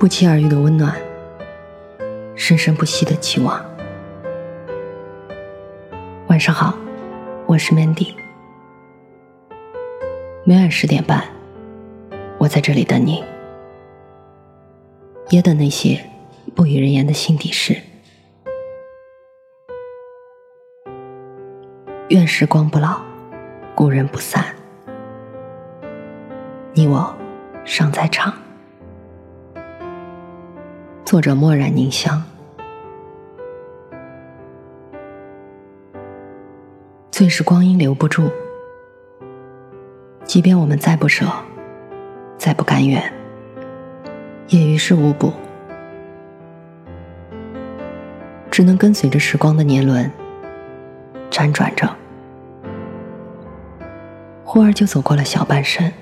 不期而遇的温暖，生生不息的期望。晚上好，我是 Mandy。每晚十点半，我在这里等你，也等那些不与人言的心底事。愿时光不老，故人不散。你我尚在场。作者：墨染凝香。最是光阴留不住，即便我们再不舍，再不甘愿，也于事无补，只能跟随着时光的年轮辗转着。忽而就走过了小半生，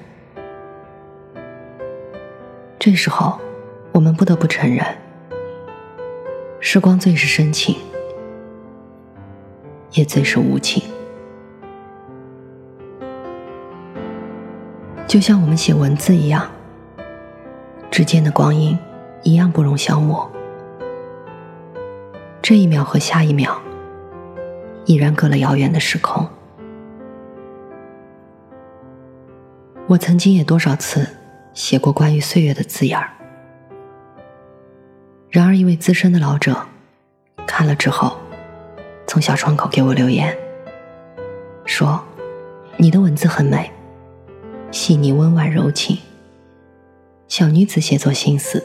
这时候，我们不得不承认，时光最是深情，也最是无情。就像我们写文字一样，之间的光阴一样不容消磨。这一秒和下一秒，已然隔了遥远的时空。我曾经也多少次写过关于岁月的字眼儿，然而一位资深的老者看了之后，从小窗口给我留言，说：“你的文字很美，细腻温婉柔情，小女子写作心思。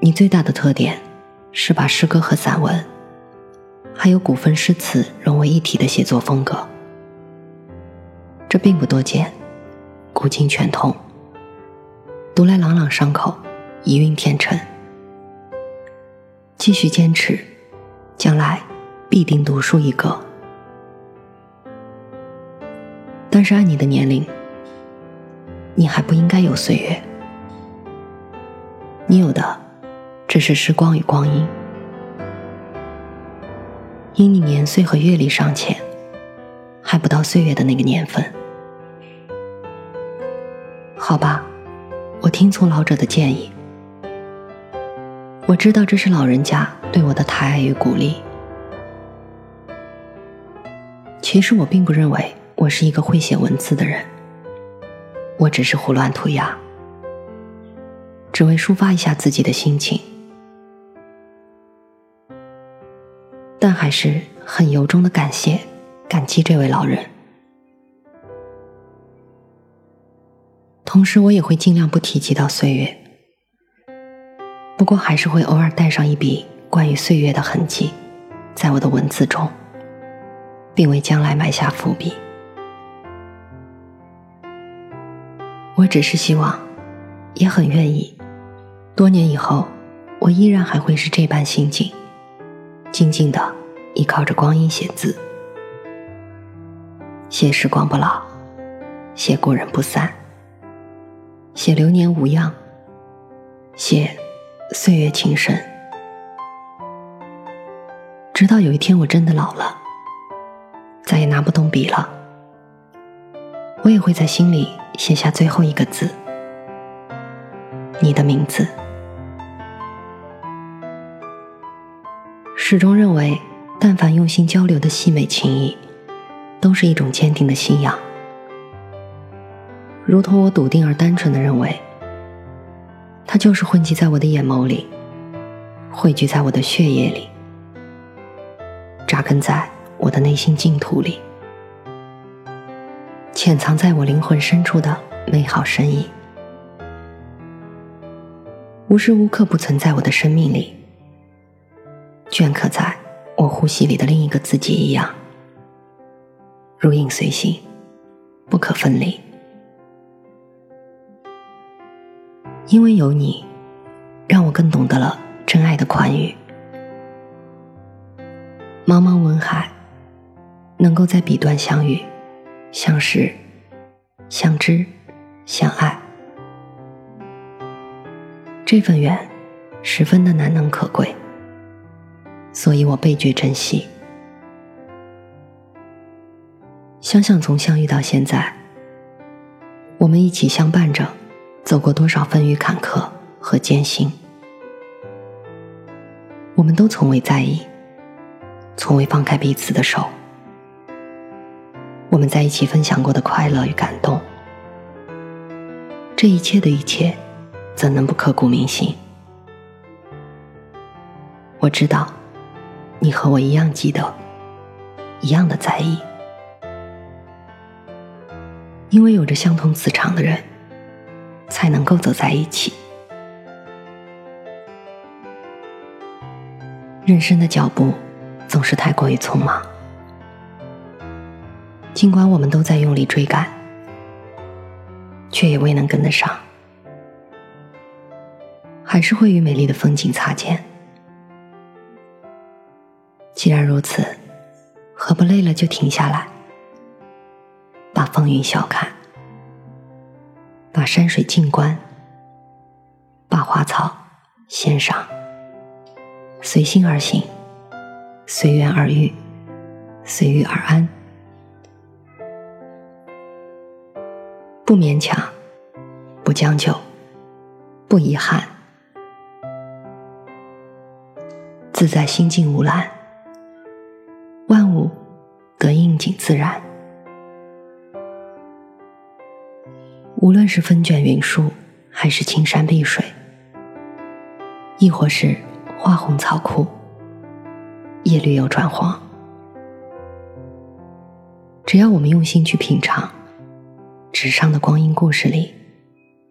你最大的特点是把诗歌和散文，还有古风诗词融为一体的写作风格。”这并不多见，古今全通，读来朗朗上口，一韵天成。继续坚持，将来必定独树一格。但是按你的年龄，你还不应该有岁月，你有的只是时光与光阴。因你年岁和阅历尚浅，还不到岁月的那个年份。好吧，我听从老者的建议。我知道这是老人家对我的抬爱与鼓励。其实我并不认为我是一个会写文字的人，我只是胡乱涂鸦，只为抒发一下自己的心情。但还是很由衷的感谢、感激这位老人。同时，我也会尽量不提及到岁月，不过还是会偶尔带上一笔关于岁月的痕迹，在我的文字中，并为将来埋下伏笔。我只是希望，也很愿意，多年以后，我依然还会是这般心境，静静的依靠着光阴写字，写时光不老，写故人不散。写流年无恙，写岁月情深，直到有一天我真的老了，再也拿不动笔了，我也会在心里写下最后一个字，你的名字。始终认为，但凡用心交流的细美情谊，都是一种坚定的信仰。如同我笃定而单纯的认为，它就是混迹在我的眼眸里，汇聚在我的血液里，扎根在我的内心净土里，潜藏在我灵魂深处的美好身影，无时无刻不存在我的生命里，镌刻在我呼吸里的另一个自己一样，如影随形，不可分离。因为有你，让我更懂得了真爱的宽裕。茫茫文海，能够在彼端相遇、相识、相知、相爱，这份缘十分的难能可贵，所以我倍觉珍惜。想想从相遇到现在，我们一起相伴着。走过多少风雨坎坷，和艰辛。我们都从未在意，从未放开彼此的手。我们在一起分享过的快乐与感动，这一切的一切，怎能不刻骨铭心？我知道，你和我一样记得，一样的在意，因为有着相同磁场的人，才能够走在一起。人生的脚步总是太过于匆忙。尽管我们都在用力追赶，却也未能跟得上，还是会与美丽的风景擦肩。既然如此，何不累了就停下来，把风云笑看，山水静观，把花草欣赏，随心而行，随缘而遇，随遇而安。不勉强，不将就，不遗憾，自在心境无澜，万物得应景自然。无论是风卷云舒，还是青山碧水，亦或是花红草枯，叶绿又转黄，只要我们用心去品尝。纸上的光阴故事里，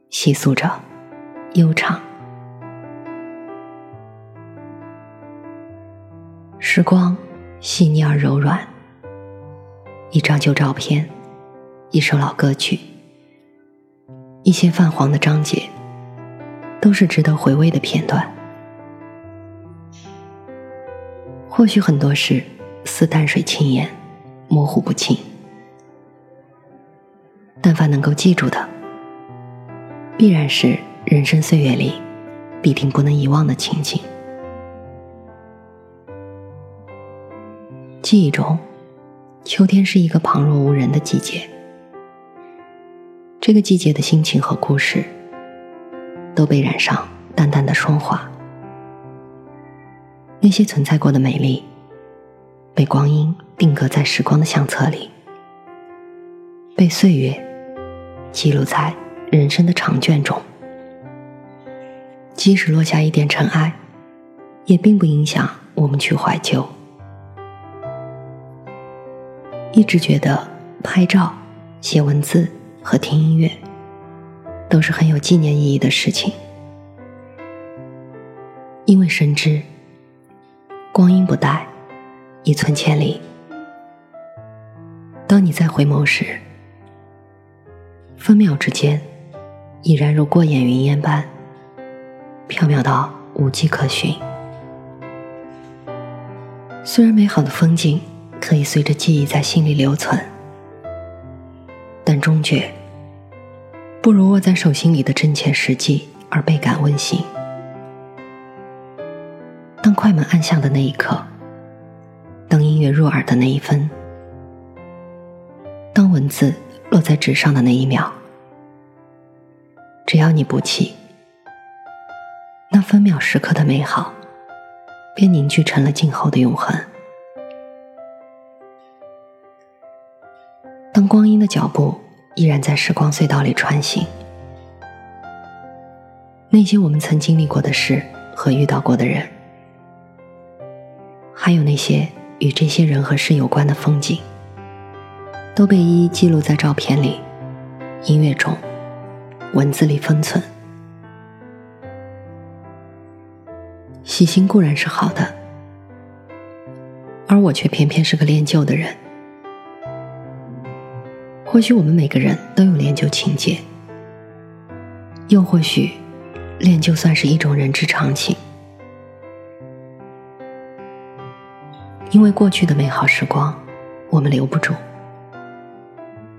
细诉着悠长。时光细腻而柔软，一张旧照片，一首老歌曲，一些泛黄的章节，都是值得回味的片段。或许很多事似淡水轻烟，模糊不清。但凡能够记住的，必然是人生岁月里必定不能遗忘的情景。记忆中，秋天是一个旁若无人的季节。这个季节的心情和故事，都被染上淡淡的霜华。那些存在过的美丽，被光阴定格在时光的相册里，被岁月。记录在人生的长卷中，即使落下一点尘埃，也并不影响我们去怀旧。一直觉得拍照、写文字和听音乐都是很有纪念意义的事情，因为深知光阴不待，一寸千里。当你再回眸时。分秒之间，已然如过眼云烟般飘渺到无迹可寻。虽然美好的风景可以随着记忆在心里留存，但终觉不如握在手心里的真切实际而倍感温馨。当快门按下的那一刻，当音乐入耳的那一分，当文字。落在纸上的那一秒，只要你不弃，那分秒时刻的美好，便凝聚成了今后的永恒。当光阴的脚步依然在时光隧道里穿行，那些我们曾经历过的事和遇到过的人，还有那些与这些人和事有关的风景。都被一一记录在照片里、音乐中、文字里封存。喜新固然是好的，而我却偏偏是个恋旧的人。或许我们每个人都有恋旧情节，又或许恋旧算是一种人之常情。因为过去的美好时光，我们留不住。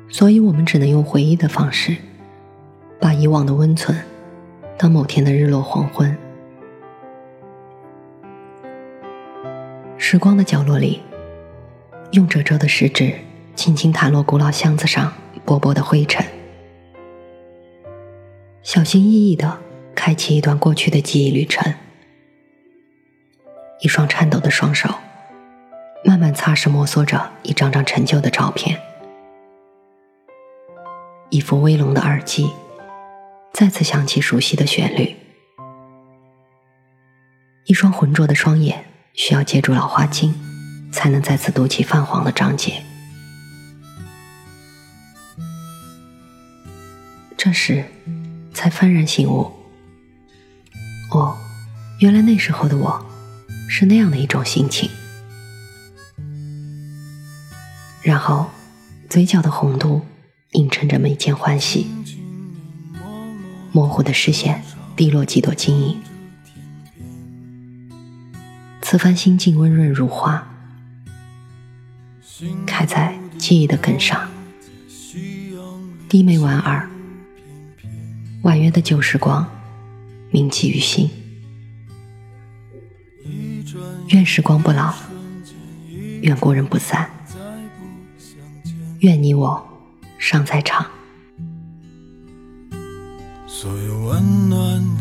所以我们只能用回忆的方式，把以往的温存，当某天的日落黄昏。时光的角落里，用褶皱的食指轻轻弹落古老箱子上薄薄的灰尘，小心翼翼的开启一段过去的记忆旅程。一双颤抖的双手，慢慢擦拭、摩挲着一张张陈旧的照片。一副威龙的耳机，再次响起熟悉的旋律。一双浑浊的双眼，需要借助老花镜，才能再次读起泛黄的章节。这时，才幡然醒悟：哦，原来那时候的我，是那样的一种心情。然后，嘴角的红度映衬着眉间欢喜，模糊的视线滴落几朵晶莹。此番心境温润如花，开在记忆的根上，低眉莞尔。婉约的旧时光，铭记于心。愿时光不老，愿故人不散，愿你我尚在场。所有温暖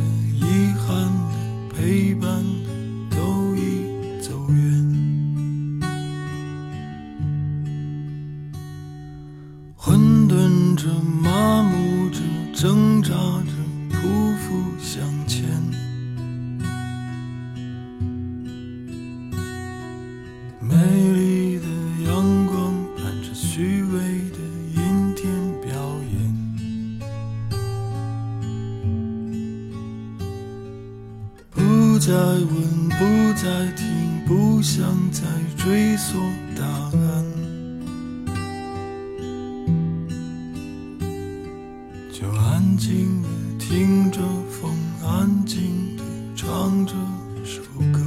不再问，不再听，不想再追索答案。就安静的听着风，安静的唱这首歌。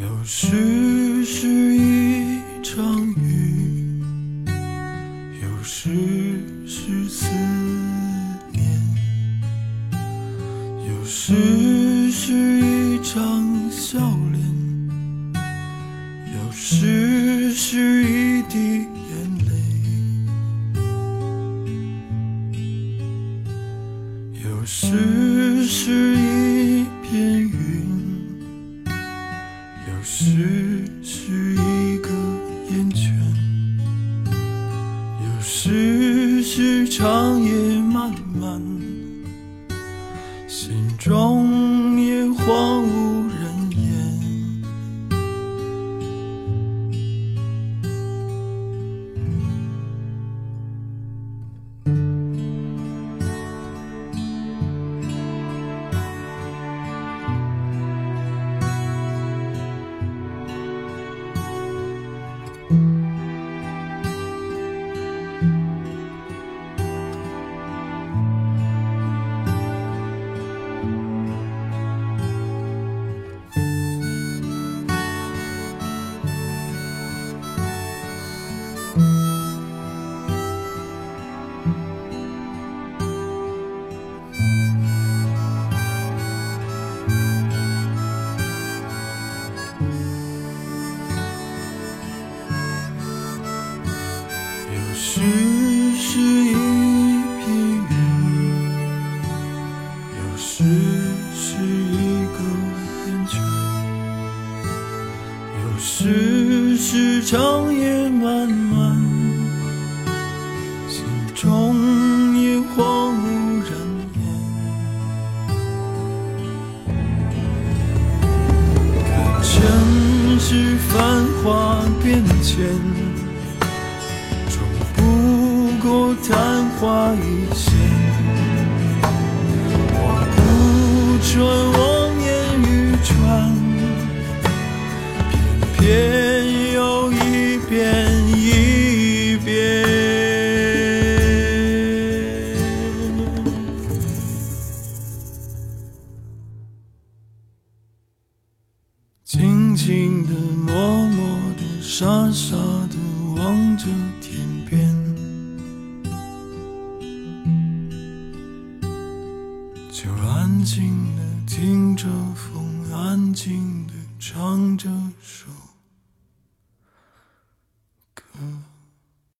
有时是一场雨，有时是有时是一张笑脸，有时是一滴眼泪。有时是一片云，有时